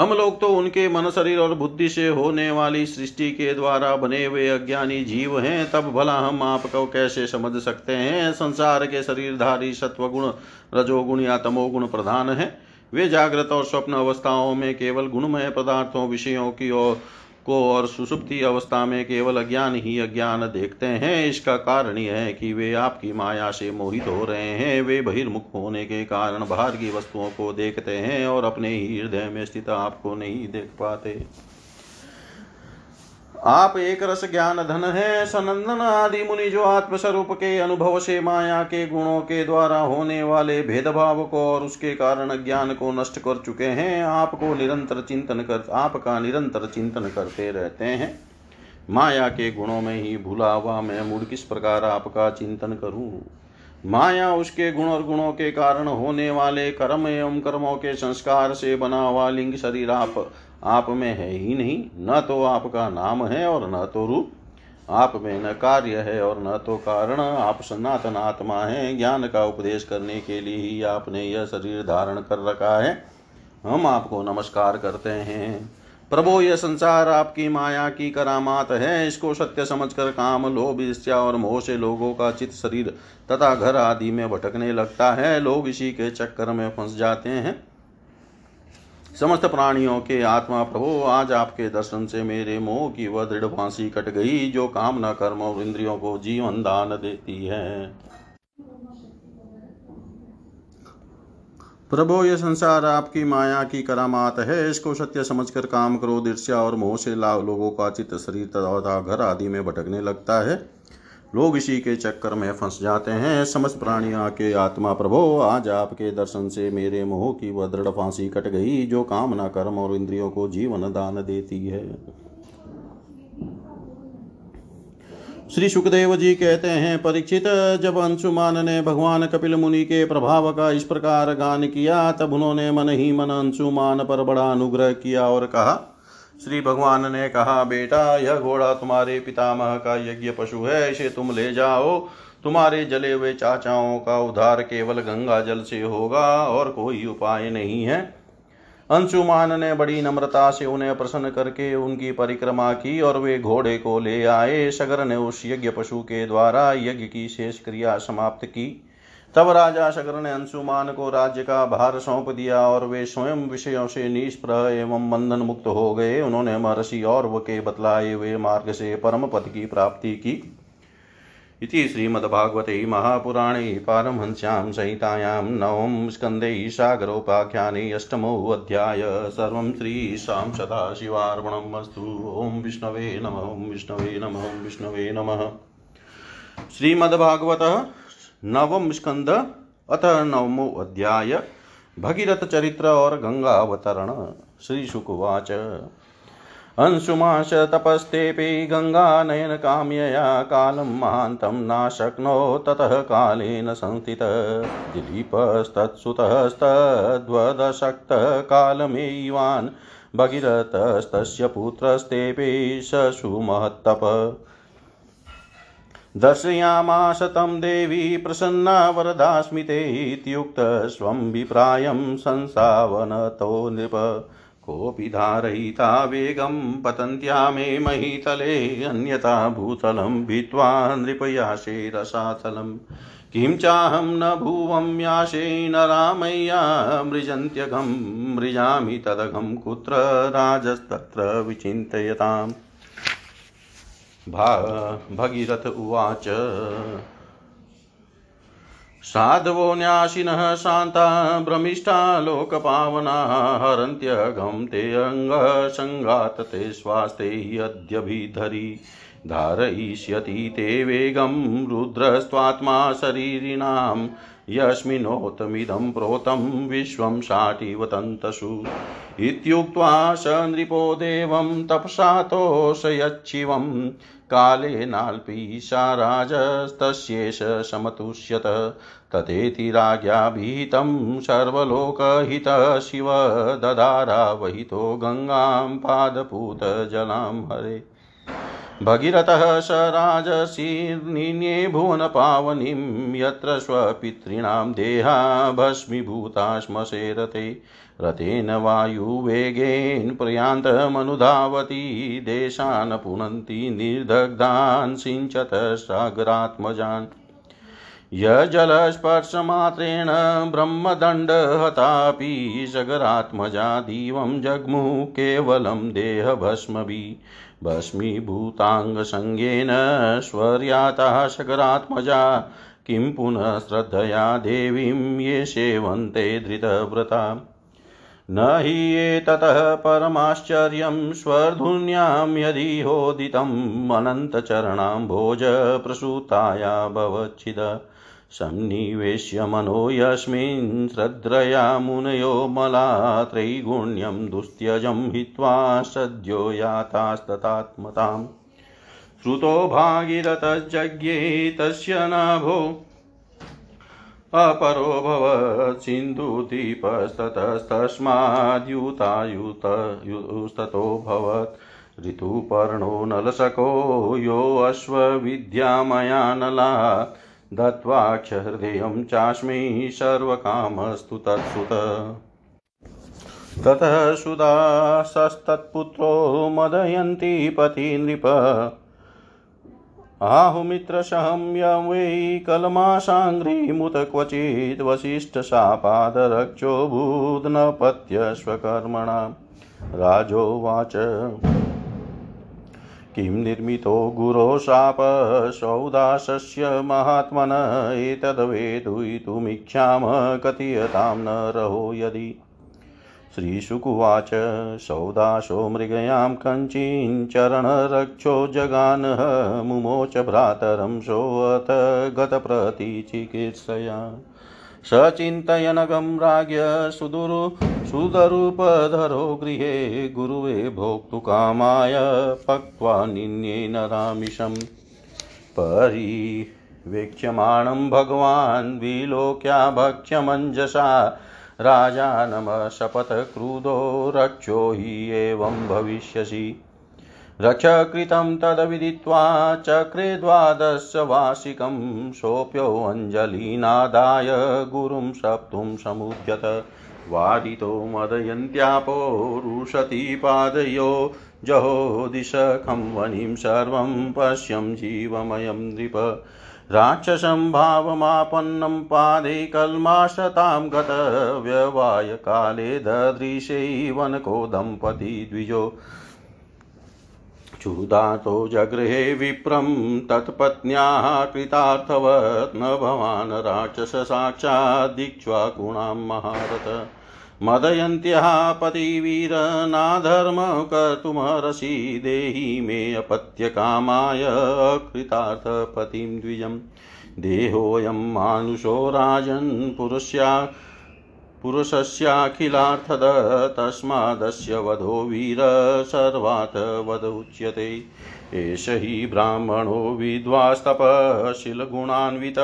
हम लोग तो उनके मन शरीर और बुद्धि से होने वाली सृष्टि के द्वारा बने हुए अज्ञानी जीव हैं। तब भला हम आपको कैसे समझ सकते हैं? संसार के शरीरधारी सत्वगुण, रजोगुण या तमोगुण प्रधान है। वे जागृत और स्वप्न अवस्थाओं में केवल गुणमय पदार्थों, विषयों की ओर को और सुसुप्ति अवस्था में केवल अज्ञान ही अज्ञान देखते हैं। इसका कारण यह है कि वे आपकी माया से मोहित हो रहे हैं। वे बहिर्मुख होने के कारण बाहर की वस्तुओं को देखते हैं और अपने ही हृदय में स्थित आपको नहीं देख पाते। आप एक रस ज्ञान धन है, सनंदन आदि मुनि जो आत्मस्वरूप के अनुभव से माया के गुणों के द्वारा होने वाले भेदभाव को और उसके कारण ज्ञान को नष्ट कर चुके हैं, आपको निरंतर चिंतन कर, आपका निरंतर चिंतन करते रहते हैं। माया के गुणों में ही भूला हुआ मैं मूड किस प्रकार आपका चिंतन करूँ? माया उसके गुण और गुणों के कारण होने वाले कर्म एवं कर्मों के संस्कार से बना हुआ लिंग शरीर आप आप में है ही नहीं, न तो आपका नाम है और न तो रूप। आप में न कार्य है और न तो कारण। आप सनातन आत्मा है, ज्ञान का उपदेश करने के लिए ही आपने यह शरीर धारण कर रखा है। हम आपको नमस्कार करते हैं। प्रभो, यह संसार आपकी माया की करामात है। इसको सत्य समझकर काम, लोभ, ईर्ष्या और मोह से लोगों का चित शरीर तथा घर आदि में भटकने लगता है। लोग इसी के चक्कर में फंस जाते हैं। समस्त प्राणियों के आत्मा प्रभो, आज आपके दर्शन से मेरे मोह की वह दृढ़ फांसी कट गई, जो कामना कर्म और इंद्रियों को जीवन दान देती है। प्रभो, ये संसार आपकी माया की करामात है। इसको सत्य समझकर काम करो, ईर्ष्या और मोह से लाभ लोगों का चित्त, शरीर तथा घर आदि में भटकने लगता है। लोग इसी के चक्कर में फंस जाते हैं। समस्त प्राणियों के आत्मा प्रभो, आज आपके दर्शन से मेरे मोह की वह दृढ़ फांसी कट गई, जो कामना कर्म और इंद्रियों को जीवन दान देती है। श्री सुखदेव जी कहते हैं, परीक्षित, जब अंशुमान ने भगवान कपिल मुनि के प्रभाव का इस प्रकार गान किया, तब उन्होंने मन ही मन अंशुमान पर बड़ा अनुग्रह किया और कहा श्री भगवान ने कहा, बेटा, यह घोड़ा तुम्हारे पितामह का यज्ञ पशु है, इसे तुम ले जाओ। तुम्हारे जले हुए चाचाओं का उद्धार केवल गंगा जल से होगा और कोई उपाय नहीं है। अंशुमान ने बड़ी नम्रता से उन्हें प्रसन्न करके उनकी परिक्रमा की और वे घोड़े को ले आए। सगर ने उस यज्ञ पशु के द्वारा यज्ञ की शेष क्रिया समाप्त की। तब राजा शकर ने अंशुमान को राज्य का भार सौंप दिया और वे स्वयं विषयों से निष्प्रह एवं बंधन मुक्त हो गए। उन्होंने महर्षि और के बतलाए हुए मार्ग से परम पद की प्राप्ति की। इति श्रीमद्भागवते महापुराणे पारमहंस्यां संहितायां नवं स्कन्धे सागरोपाख्याने अष्टमोऽध्याय सर्वं श्रीशां सदाशिवार्पणम् अस्तु। ॐ विष्णवे नमः। विष्णवे नमः। विष्णवे नमः। श्रीमद्भागवतः नवम स्कंद अतः नवमो अध्याय, भगीरथ चरित्र और गंगा अवतरण श्री शुकुवाच अंशुमाश तपस्तेऽपि गङ्गानयन काम्यया कालं महान्तं नाशक्नो ततः कालेन संस्थित। दिलीपस्तत्सुतस्तद्वदशक्तकालमेयिवान् भगीरथस्तस्य पुत्रस्तेऽपि ससुमहत्तप दर्शयामास तं देवी प्रसन्ना वरदास्मिते इत्युक्तस्वं विप्रायं संसावनतो नृप। कोऽपि धारयिता वेगं पतन्त्या मे महीतले अन्यथा भूतलं भित्त्वा नृपयाशे रसातलम्। किं चाहं न भुवं याशे न रामय्या, मृजन्त्यघं मृजामि तदघं कुत्र राजस्तत्र विचिन्तयताम्। भगीरथ उवाच। साधवो न्यासिनः शान्ता भ्रमिष्ठा लोकपावना, हरन्त्यघं ते अङ्गसङ्गात् ते स्वास्ते यद्यभिधरी धारयिष्यति ते वेगं रुद्रस्त्वात्मा शरीरिणां यस्मिन्नोतमिदं प्रोतं विश्वं शाटिवतन्तसु। इत्युक्त्वा स नृपो देवं तपसातोषयच्छिवं कालेनाल्पी सा राजस्तस्येष समतुष्यत। तथेति राज्ञाभीतं सर्वलोकहितः शिव ददारावहितो गङ्गां पादपूतजलां हरे। भगीरथः स राजशीर्निन्ये भुवनपावनीं यत्र स्वपितॄणां देहा भस्मीभूता श्मशे रथे रथेन वायुवेगेन प्रयान्तमनुधावती, देशान् पुनन्ति निर्दग्धान् सिञ्चत सागरात्मजान्। यजलस्पर्शमात्रेण ब्रह्मदण्डहतापि सगरात्मजा, दिवं जग्मुः केवलं देहभस्मभिः। भस्मीभूताङ्गसङ्गेन स्वर्यातः सगरात्मजा किं पुनः श्रद्धया देवीं ये सेवन्ते धृतव्रता। न हि एततः परमाश्चर्यं स्वर्धुन्यां यदि होदितम् अनन्तचरणाम्भोज प्रसूताया भवच्छिद सन्निवेश्य मनो यस्मिन् श्रद्रया मुनयो मला त्रैगुण्यं दुस्त्यजं हित्वा सद्यो यातास्ततात्मताम्। श्रुतो भागीरथजज्ञे तस्य नाभो अपरो सिन्धुदीपस्ततस्तस्माद्युतायुतस्ततो भवत्। ऋतुपर्णो नलसको योऽश्वविद्यामया दत्वाक्षहृदयं चास्मै सर्वकामस्तु तत्सुत। ततः सुदासस्तत्पुत्रो मदयन्ती पति नृप। आहुमित्रसहं यं वै कलमासाङ्घ्रिमुत क्वचित् वसिष्ठशापादरक्षोभूद्नपत्यस्वकर्मणा राजोवाच। किं निर्मितो गुरो शाप सौदासस्य महात्मन? एतद्वेदयितुमिच्छाम कथयतां न रहो यदि? श्रीशुकुवाच सौदाशो मृगयां कञ्चिञ्चरणरक्षो जगानः। मुमोच भ्रातरं सोऽथ गतप्रतिचिकित्सया सचिन्तयनगं राज्ञ सुदुरु सुदरूपधरो गृहे गुरुवे भोक्तुकामाय पक्त्वा निन्येन रामिषम् परिवेक्ष्यमाणं भगवान् विलोक्या भक्ष्यमञ्जसा राजानमशपथ रक्षो हि एवं भविष्यसि। रक्षकृतं तद्विदित्वा चक्रे द्वादशवार्षिकं सोऽप्योऽञ्जलीनादाय गुरुं सप्तुं समुद्यत। वारितो मदयन्त्यापो रुशति पादयो, जहोदिशखं वनिं सर्वं पश्यं जीवमयं नृप। राक्षसं भावमापन्नं पादे कल्माशतां गतव्यवायकाले ददृशैवनको दम्पती द्विजो। चूदातो जगृहे विप्रं तत्पत्न्याः कृतार्थवत् न भवान् साक्षाद्दीक्ष्वाकुणां महारथ। मदयन्त्याः पतिवीरनाधर्म कर्तुमर्हसि देहि मे अपत्यकामाय कृतार्थपतिं द्विजम्। देहोऽयं मानुषो राजन् पुरुष्या पुरुषस्याखिलार्थद तस्मादस्य वधो वीर सर्वात् वध उच्यते एष हि ब्राह्मणो विद्वास्तपशिलगुणान्वित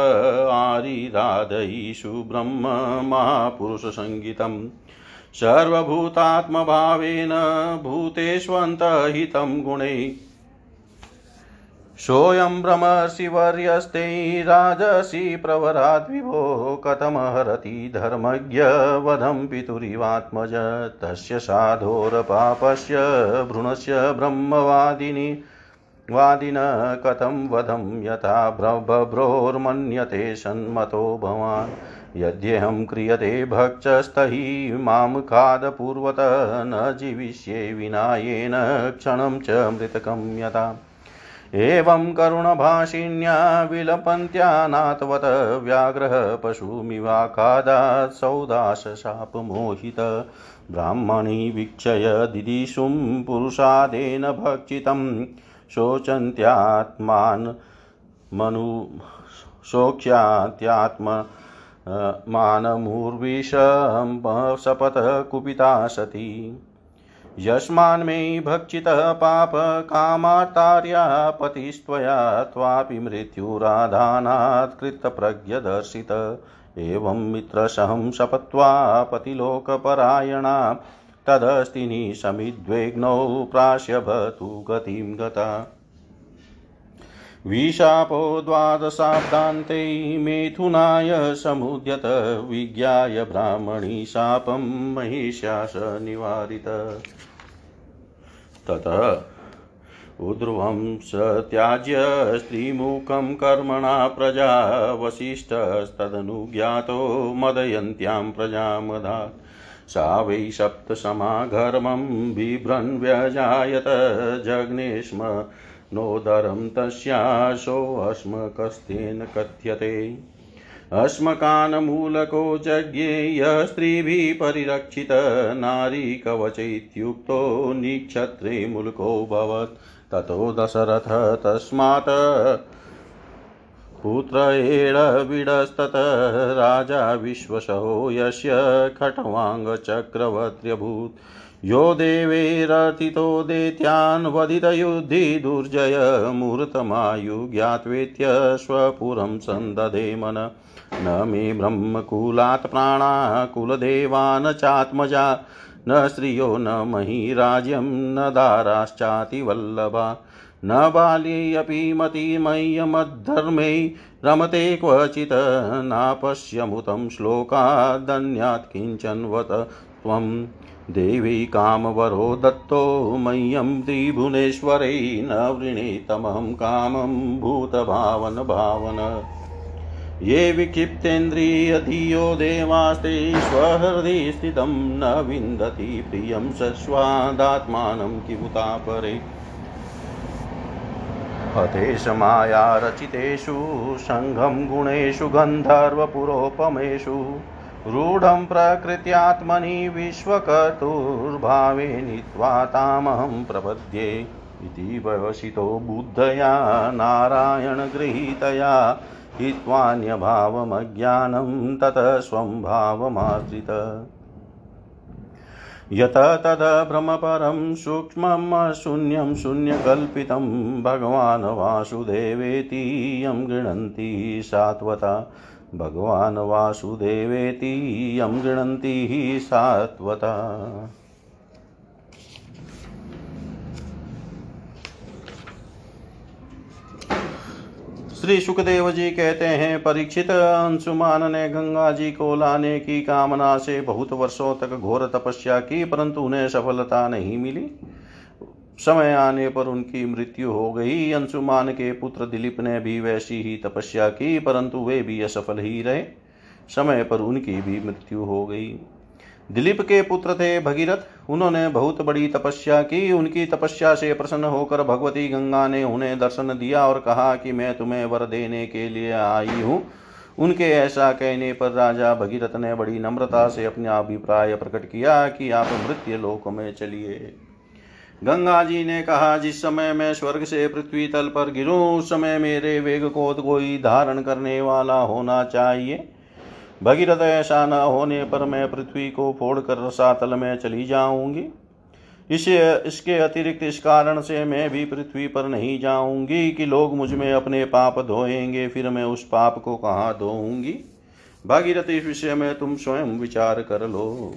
आरिराधयिषु ब्रह्म महापुरुषसङ्गीतम्। सर्वभूतात्मभावेन भूतेष्वन्तहितं गुणे सोऽयं भ्रमर्षिवर्यस्ते राजसि प्रवराद्विभो कथमहरति धर्मज्ञवधं पितुरिवात्मज तस्य साधोरपापस्य भ्रूणस्य ब्रह्मवादिनि वादिन कथं वधं यथा बभ्रोर्मन्यते सन्मतो भवान्। यद्यहं क्रियते भक्षस्तहि माँ खादपूर्वत न जीविष्ये विनायेन क्षणं च मृतकं यथा। एवं करुणभाषिण्या विलपन्त्यानाथवत व्याघ्रः पशुमिवाखादात् सौदाशशापमोहित ब्राह्मणी वीक्षय दिदिशुं पुरुषादेन भक्षितं। शोचन्त्यात्मान् मनु शोक्ष्यात्यात्म मानमूर्विषं शपथकुपिता सती। यस्मान्मे भक्षितः पापकामार्तार्या पतिस्त्वया त्वापि मृत्युराधानात् कृतप्रज्ञदर्शित। एवं मित्रसहं शपत्वा पतिलोकपरायणा। तदस्तिनि समिद्वेग्नौ प्राश्यभतु गतिं गता। विशापो द्वादशाब्दान्ते मेथुनाय समुद्यत विज्ञाय ब्राह्मणी शापं महिष्यास निवारित। ततः उध्रुवं स त्याज्य स्त्रीमुखं कर्मणा प्रजा वसिष्ठस्तदनुज्ञातो मदयन्त्यां प्रजामधात् सा वै सप्तसमाघर्मं बिभ्रन्व्यजायत जग्ने स्म नोदरं तस्याशोऽस्मकस्तेन कथ्यते। अस्मकानमूलको जज्ञे यः स्त्रीभिः परिरक्षित नारी कवच इत्युक्तो निक्षत्रे मूलकोऽभवत् ततो दशरथ तस्मात् पुत्रेण राजा विश्वसहो यस्य खट्वाङ्गचक्रवर्त्यभूत्। यो देवैरथितो दैत्यान् वदितयुद्धि दुर्जय मुहूर्तमायु ज्ञात्वेत्य स्वपुरं सन्दधे मन। न मे ब्रह्मकुलात् प्राणा, कुलदेवान् चात्मजा। न स्त्रियो न मही राज्यं, न दाराश्चातिवल्लभा। न बाली अपि मतिमय्यमद्धर्मै रमते क्वचित् नापश्यमुतं श्लोकादन्यात् किञ्चन्वत त्वं देवी कामवरो दत्तो मह्यं त्रिभुवनेश्वरै न वृणीतमहं कामं भूतभावन भावन। ये विक्षिप्तेन्द्रियधियो देवास्ते स्वहृदि स्थितं न विन्दति प्रियं सस्वादात्मानं किमुता परे हतेश मायारचितेषु सङ्घं गुणेषु, गन्धर्वपुरोपमेषु। रूढं प्रकृत्यात्मनि विश्वकर्तुर्भावे नीत्वा तामहं प्रपद्ये इति वशितो बुद्धया नारायणगृहीतया हित्वान्यभावमज्ञानं ततः स्वं भावमाश्रित। यत तद्भ्रमपरं सूक्ष्मं शून्यं शून्यकल्पितं भगवान् वासुदेवेति गृह्णन्ति सात्वता। भगवान् वासुदेवेति यं गृह्णन्ति सात्वता। श्री सुखदेव जी कहते हैं, परीक्षित अंशुमान ने गंगा जी को लाने की कामना से बहुत वर्षों तक घोर तपस्या की, परंतु उन्हें सफलता नहीं मिली। समय आने पर उनकी मृत्यु हो गई। अंशुमान के पुत्र दिलीप ने भी वैसी ही तपस्या की, परंतु वे भी असफल ही रहे। समय पर उनकी भी मृत्यु हो गई। दिलीप के पुत्र थे भगीरथ। उन्होंने बहुत बड़ी तपस्या की। उनकी तपस्या से प्रसन्न होकर भगवती गंगा ने उन्हें दर्शन दिया और कहा कि मैं तुम्हें वर देने के लिए आई हूँ। उनके ऐसा कहने पर राजा भगीरथ ने बड़ी नम्रता से अपना अभिप्राय प्रकट किया कि आप मृत्यु लोक में चलिए। गंगा जी ने कहा, जिस समय मैं स्वर्ग से पृथ्वी तल पर गिरूं, उस समय मेरे वेग को कोई धारण करने वाला होना चाहिए। भगीरथ, ऐसा न होने पर मैं पृथ्वी को फोड़ कर रसातल में चली जाऊँगी। इसे, इसके अतिरिक्त इस कारण से मैं भी पृथ्वी पर नहीं जाऊँगी कि लोग मुझमें अपने पाप धोएँगे, फिर मैं उस पाप को कहाँ धोऊँगी? भागीरथ, इस विषय में तुम स्वयं विचार कर लो।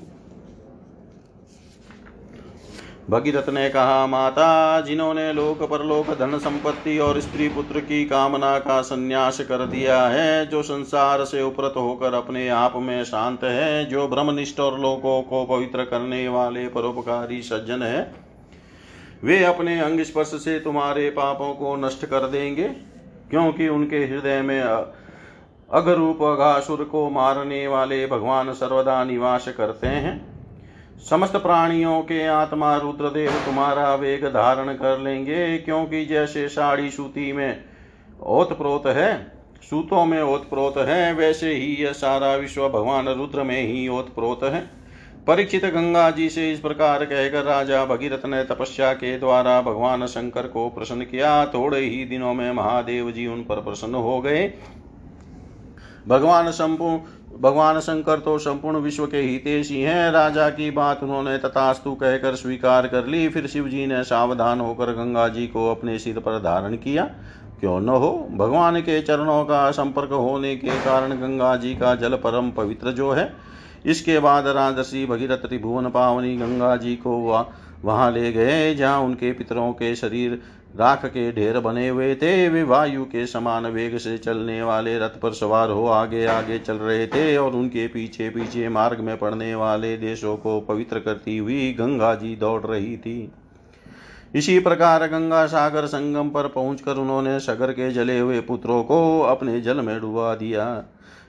भगीरथ ने कहा, माता, जिन्होंने लोक परलोक धन संपत्ति और स्त्री पुत्र की कामना का संन्यास कर दिया है, जो संसार से उपरत होकर अपने आप में शांत है, जो ब्रह्मनिष्ठ और लोकों को पवित्र करने वाले परोपकारी सज्जन है, वे अपने अंग स्पर्श से तुम्हारे पापों को नष्ट कर देंगे, क्योंकि उनके हृदय में अगरूप अघासुर को मारने वाले भगवान सर्वदा निवास करते हैं। समस्त प्राणियों के आत्मा रुद्रदेव तुम्हारा वेग धारण कर लेंगे, क्योंकि जैसे साड़ी सूती में ओतप्रोत है, सूतों में ओतप्रोत है, वैसे ही यह सारा विश्व भगवान रुद्र में ही ओतप्रोत है। परीक्षित गंगा जी से इस प्रकार कहकर राजा भगीरथ ने तपस्या के द्वारा भगवान शंकर को प्रसन्न किया। थोड़े ही दिनों में महादेव जी उन पर प्रसन्न हो गए। भगवान संपूर्ण भगवान शंकर तो संपूर्ण विश्व के हितेशी हैं। राजा की बात उन्होंने तथास्तु कहकर स्वीकार कर ली। फिर शिव जी ने सावधान होकर गंगा जी को अपने सिर पर धारण किया। क्यों न हो? भगवान के चरणों का संपर्क होने के कारण गंगा जी का जल परम पवित्र जो है। इसके बाद राजर्षि भगीरथ त्रिभुवन पावनी गंगा जी को वहाँ ले गए, जहाँ उनके पितरों के शरीर राख के ढेर बने हुए थे, वे वायु के समान वेग से चलने वाले रथ पर सवार हो आगे आगे चल रहे थे और उनके पीछे पीछे मार्ग में पड़ने वाले देशों को पवित्र करती हुई गंगा जी दौड़ रही थी। इसी प्रकार गंगा सागर संगम पर पहुंचकर उन्होंने सगर के जले हुए पुत्रों को अपने जल में डुबा दिया।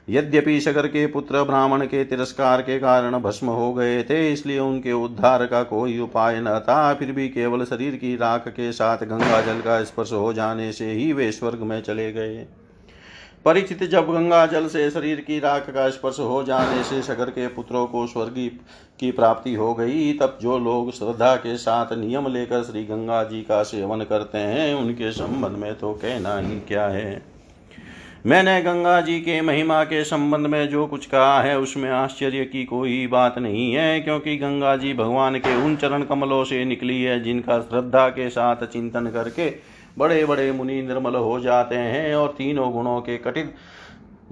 यद्यपि सगर के पुत्र, ब्राह्मण के तिरस्कार के कारण भस्म हो गए थे, इसलिए उनके उद्धार का कोई उपाय न था, फिर भी केवल शरीर की राख के साथ गंगा जल का स्पर्श हो जाने से ही वे स्वर्ग में चले गए। परिचित जब गंगा जल से शरीर की राख का स्पर्श हो जाने से सगर के पुत्रों को स्वर्गी की प्राप्ति हो गई, तब जो लोग श्रद्धा के साथ नियम लेकर श्री गंगा जी का सेवन करते हैं, उनके संबंध में तो कहना ही क्या है। मैंने गंगा जी के महिमा के संबंध में जो कुछ कहा है, उसमें आश्चर्य की कोई बात नहीं है, क्योंकि गंगा जी भगवान के उन चरण कमलों से निकली है, जिनका श्रद्धा के साथ चिंतन करके बड़े बड़े मुनि निर्मल हो जाते हैं और तीनों गुणों के कटित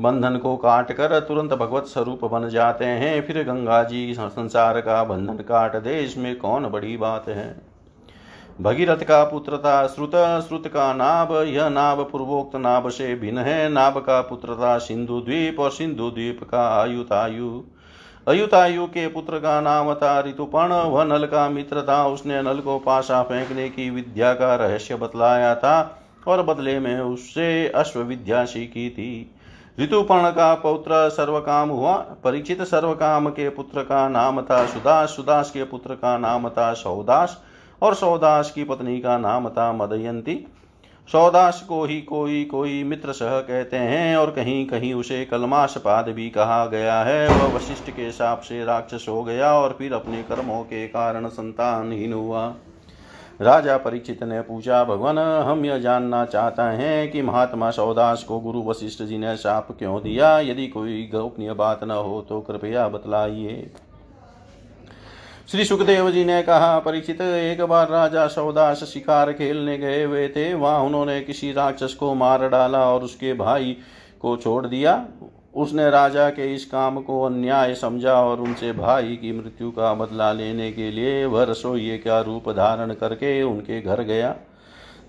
बंधन को काट कर तुरंत भगवत स्वरूप बन जाते हैं। फिर गंगा जी संसार का बंधन काट दे, इसमें कौन बड़ी बात है? भगीरथ का पुत्र था श्रुत श्रुत का नाभ यह नाभ पूर्वोक्त नाभ से भिन्न है नाभ का पुत्र था सिंधु द्वीप और सिंधु द्वीप का आयुतायु। अयुतायु के पुत्र का नाम था ऋतुपर्ण वह नल का मित्र था, उसने नल को पाशा फेंकने की विद्या का रहस्य बतलाया था और बदले में उससे अश्व विद्या सीखी थी। ऋतुपर्ण का पौत्र सर्वकाम हुआ परीक्षित सर्वकाम के पुत्र का नाम था सुदास सुदास के पुत्र का नाम था सौदास और सौदास की पत्नी का नाम था मदयंती। सौदास को ही कोई कोई मित्र सह कहते हैं और कहीं कहीं उसे कलमाशपाद भी कहा गया है। वह वशिष्ठ के साप से राक्षस हो गया और फिर अपने कर्मों के कारण संतानहीन हुआ। राजा परीक्षित ने पूछा, भगवान, हम यह जानना चाहते हैं कि महात्मा सौदास को गुरु वशिष्ठ जी ने साप क्यों दिया? यदि कोई गोपनीय बात न हो तो कृपया बतलाइए। श्री सुखदेव जी ने कहा, परिचित, एक बार राजा सौदास शिकार खेलने गए हुए थे। वहाँ उन्होंने किसी राक्षस को मार डाला और उसके भाई को छोड़ दिया। उसने राजा के इस काम को अन्याय समझा और उनसे भाई की मृत्यु का बदला लेने के लिए वह रसोई का रूप धारण करके उनके घर गया।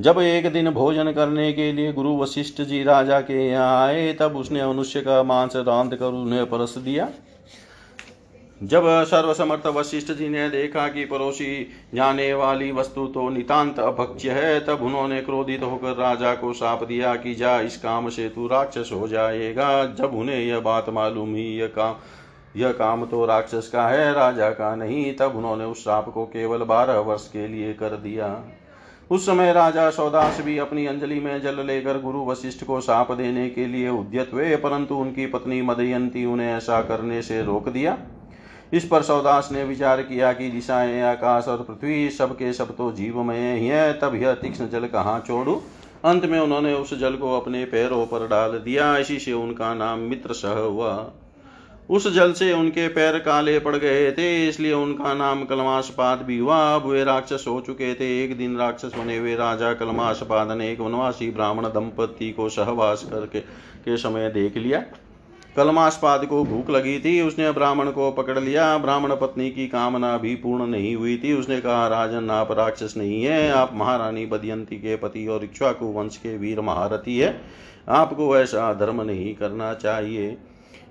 जब एक दिन भोजन करने के लिए गुरु वशिष्ठ जी राजा के यहाँ आए, तब उसने मनुष्य का मांस रांध कर उन्हें परस दिया। जब सर्वसमर्थ वशिष्ठ जी ने देखा कि पड़ोसी जाने वाली वस्तु तो नितांत अभक्ष्य है, तब उन्होंने क्रोधित होकर राजा को साप दिया कि जा, इस काम से तू राक्षस हो जाएगा। जब उन्हें यह बात मालूम ही यह काम यह काम तो राक्षस का है, राजा का नहीं, तब उन्होंने उस साप को केवल बारह वर्ष के लिए कर दिया। उस समय राजा सौदास भी अपनी अंजलि में जल लेकर गुरु वशिष्ठ को साप देने के लिए उद्यत हुए, परंतु उनकी पत्नी मदयंती उन्हें ऐसा करने से रोक दिया। इस पर सौदास ने विचार किया कि दिशाएँ, आकाश और पृथ्वी सब के सब तो जीवमय ही है, तब यह तीक्ष्ण जल कहाँ छोड़ू? अंत में उन्होंने उस जल को अपने पैरों पर डाल दिया, इसी से उनका नाम मित्र सह हुआ। उस जल से उनके पैर काले पड़ गए थे, इसलिए उनका नाम कलमाशपाद भी हुआ। अब वे राक्षस हो चुके थे। एक दिन राक्षस बने हुए राजा कलमाशपाद ने एक वनवासी ब्राह्मण दंपति को सहवास करके के समय देख लिया। कलमास्पाद को भूख लगी थी, उसने ब्राह्मण को पकड़ लिया। ब्राह्मण पत्नी की कामना भी पूर्ण नहीं हुई थी। उसने कहा, राजन, आप राक्षस नहीं है। आप महारानी बदयंती के पति और इच्छाकु वंश के वीर महारथी है। आपको ऐसा धर्म नहीं करना चाहिए।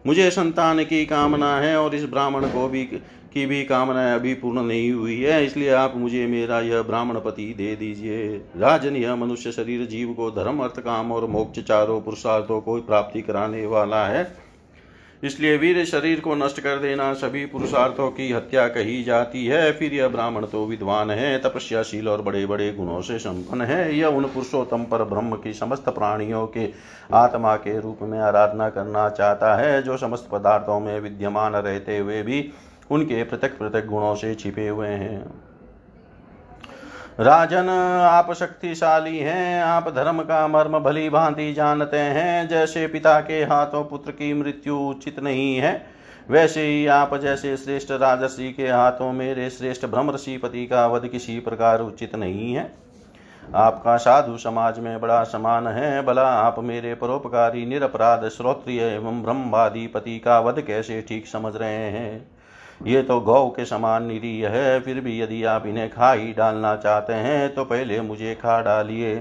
मुझे संतान की कामना है और इस ब्राह्मण को भी, की भी कामना अभी पूर्ण नहीं हुई है, इसलिए आप मुझे मेरा यह ब्राह्मण पति दे दीजिए। राजन, यह मनुष्य शरीर, जीव को धर्म, अर्थ, काम और मोक्ष, चारों पुरुषार्थों को प्राप्ति कराने वाला है। इसलिए वीर शरीर को नष्ट कर देना सभी पुरुषार्थों की हत्या कही जाती है। फिर यह ब्राह्मण तो विद्वान है, तपस्याशील और बड़े बड़े गुणों से संपन्न है। यह उन पुरुषोत्तम पर ब्रह्म की समस्त प्राणियों के आत्मा के रूप में आराधना करना चाहता है, जो समस्त पदार्थों में विद्यमान रहते हुए भी उनके पृथक पृथक गुणों से छिपे हुए हैं। राजन, आप शक्तिशाली हैं, आप धर्म का मर्म भली भांति जानते हैं, जैसे पिता के हाथों पुत्र की मृत्यु उचित नहीं है, वैसे ही आप जैसे श्रेष्ठ राजसी के हाथों मेरे श्रेष्ठ भ्रमर्षि पति का वध किसी प्रकार उचित नहीं है। आपका साधु समाज में बड़ा समान है, भला आप मेरे परोपकारी निरपराध, श्रोत्रिय एवं ब्रह्मवादी पति का वध कैसे ठीक समझ रहे हैं? ये तो गौ के समान निरीय है, फिर भी यदि आप इन्हें खा ही डालना चाहते हैं तो पहले मुझे खा डालिए,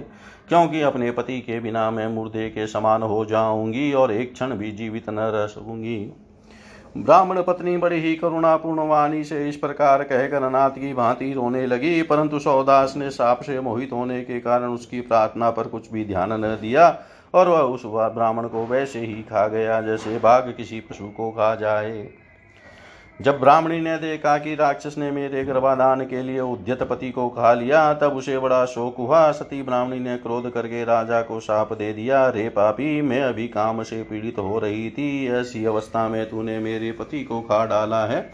क्योंकि अपने पति के बिना मैं मुर्दे के समान हो जाऊँगी और एक क्षण भी जीवित न रह सकूँगी। ब्राह्मण पत्नी बड़ी ही करुणापूर्ण वाणी से इस प्रकार कहकर अनाथ की भांति रोने लगी, परंतु सौदास ने साप से मोहित होने के कारण उसकी प्रार्थना पर कुछ भी ध्यान न दिया, और वह उस ब्राह्मण को वैसे ही खा गया, जैसे बाघ किसी पशु को खा जाए। जब ब्राह्मणी ने देखा कि राक्षस ने मेरे गर्भाधान के लिए उद्यत पति को खा लिया, तब उसे बड़ा शोक हुआ। सती ब्राह्मणी ने क्रोध करके राजा को शाप दे दिया। रे पापी, मैं अभी काम से पीड़ित हो रही थी। ऐसी अवस्था में तूने मेरे पति को खा डाला है।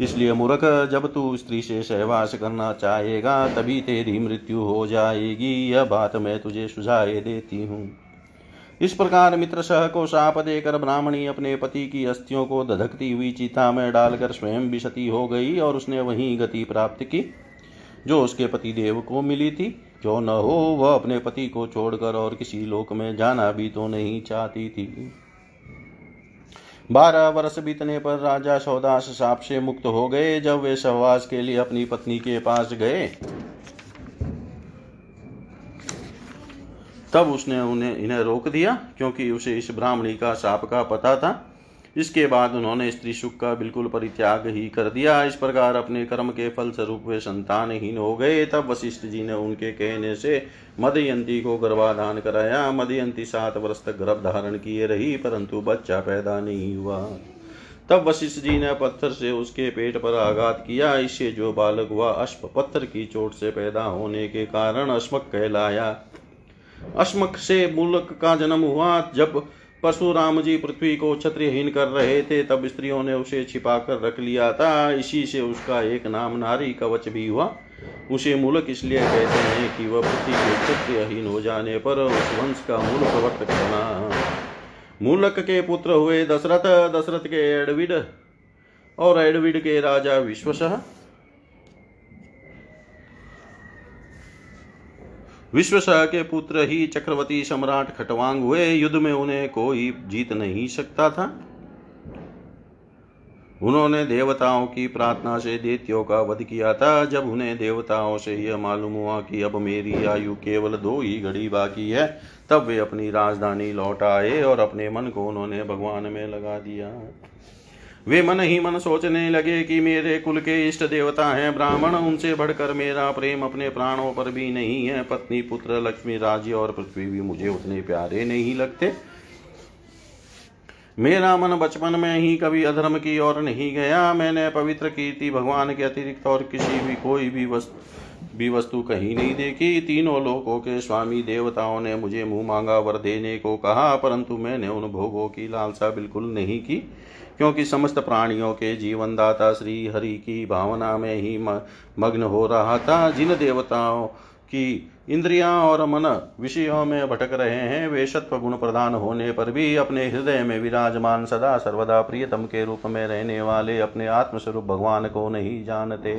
इसलिए मूर्ख, जब तू स्त्री से सहवास करना चाहेगा, तभी तेरी मृत्यु हो जाएगी। यह बात मैं तुझे सुझाए देती हूँ। इस प्रकार मित्र सह को साप देकर ब्राह्मणी अपने पति की अस्थियों को धधकती हुई चिता में डालकर स्वयं भी सती हो गई और उसने वही गति प्राप्त की, जो उसके पति देव को मिली थी। जो न हो, वह अपने पति को छोड़कर और किसी लोक में जाना भी तो नहीं चाहती थी। बारह वर्ष बीतने पर राजा सौदास साप से मुक्त हो गए। जब वे सहवास के लिए अपनी पत्नी के पास गए तब उसने उन्हें इन्हें रोक दिया, क्योंकि उसे इस ब्राह्मणी का साप का पता था। इसके बाद उन्होंने स्त्री सुख का बिल्कुल परित्याग ही कर दिया। इस प्रकार अपने कर्म के फल स्वरूप वे संतानहीन हो गए। तब वशिष्ठ जी ने उनके कहने से मदयंती को गर्भाधान कराया। मदयंती सात वर्ष तक गर्भ धारण किए रही, परंतु बच्चा पैदा नहीं हुआ। तब वशिष्ठ जी ने पत्थर से उसके पेट पर आघात किया। इससे जो बालक हुआ अश्प पत्थर की चोट से पैदा होने के कारण अश्मक कहलाया। अश्मक से मूलक का जन्म हुआ। जब परशुराम जी पृथ्वी को क्षत्रियहीन कर रहे थे, तब स्त्रियों ने उसे छिपा कर रख लिया था। इसी से उसका एक नाम नारी कवच भी हुआ। उसे मूलक इसलिए कहते हैं कि वह पृथ्वी के क्षत्रियहीन हो जाने पर उस वंश का मूल प्रवर्तक बना। मूलक के पुत्र हुए दशरथ। दशरथ के एडविड और एडविड के राजा विश्वसह के पुत्र ही चक्रवर्ती सम्राट खटवांग हुए। युद्ध में उन्हें कोई जीत नहीं सकता था। उन्होंने देवताओं की प्रार्थना से देत्यों का वध किया था। जब उन्हें देवताओं से यह मालूम हुआ कि अब मेरी आयु केवल दो ही घड़ी बाकी है, तब वे अपनी राजधानी लौट आए और अपने मन को उन्होंने भगवान में लगा दिया। वे मन ही मन सोचने लगे कि मेरे कुल के इष्ट देवता हैं। ब्राह्मण उनसे बढ़कर मेरा प्रेम अपने प्राणों पर भी नहीं है। पत्नी, पुत्र, लक्ष्मी राज्य और पृथ्वी भी मुझे उतने प्यारे नहीं लगते। मेरा मन बचपन में ही कभी अधर्म की ओर नहीं गया। मैंने पवित्र कीर्ति भगवान के अतिरिक्त और किसी भी, कोई भी वस्तु भी वस्तु कहीं नहीं देखी। तीनों लोकों के स्वामी देवताओं ने मुझे मुँह मांगा, वर देने को कहा, परंतु मैंने उन भोगों की लालसा बिल्कुल नहीं की। क्योंकि समस्त प्राणियों के जीवन दाता श्री हरि की भावना में ही मग्न हो रहा था। जिन देवताओं की इंद्रियाँ और मन विषयों में भटक रहे हैं, वे सत्व गुण प्रदान होने पर भी अपने हृदय में विराजमान सदा सर्वदा प्रियतम के रूप में रहने वाले अपने आत्मस्वरूप भगवान को नहीं जानते।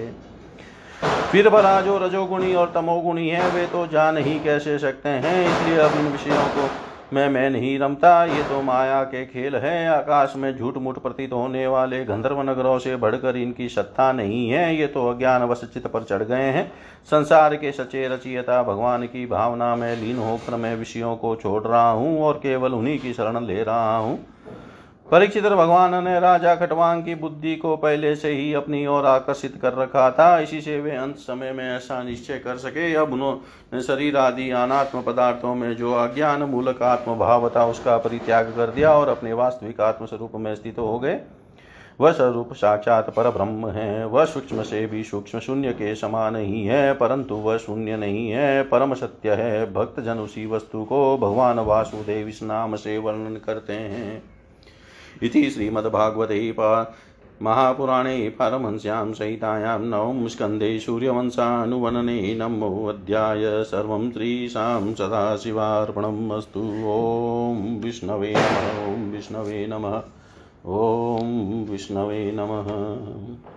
फिर भला जो रजोगुणी और तमोगुणी है, वे तो जान ही कैसे सकते हैं? इसलिए अब इन विषयों को मैं मैं नहीं रमता। ये तो माया के खेल है। आकाश में झूठ मूठ प्रतीत होने वाले गंधर्व नगरों से बढ़कर इनकी सत्ता नहीं है। ये तो अज्ञान वश पर चढ़ गए हैं। संसार के सचे रचियता भगवान की भावना में लीन होकर मैं विषयों को छोड़ रहा हूँ और केवल उन्हीं की शरण ले रहा हूँ। परीक्षित भगवान ने राजा खटवांग की बुद्धि को पहले से ही अपनी ओर आकर्षित कर रखा था। इसी से वे अंत समय में ऐसा निश्चय कर सके। अब उन्होंने शरीर आदि अनात्म पदार्थों में जो अज्ञान मूलक आत्म भाव था उसका परित्याग कर दिया और अपने वास्तविक आत्म स्वरूप में स्थित हो गए। वह स्वरूप साक्षात पर ब्रह्म है। वह सूक्ष्म से भी सूक्ष्म शून्य के समान ही है, परंतु वह शून्य नहीं है। परम सत्य है। भक्त जन उसी वस्तु को भगवान वासुदेव इस नाम से वर्णन करते हैं। इति श्रीमद्भागवते महापुराणे पारमहंस्यां सहितायां नवं स्कन्धे नमो नमोऽध्याय सर्वं श्रीशां सदाशिवार्पणम् अस्तु। ॐ विष्णवे नमः, ॐ विष्णवे नमः, ॐ विष्णवे नमः।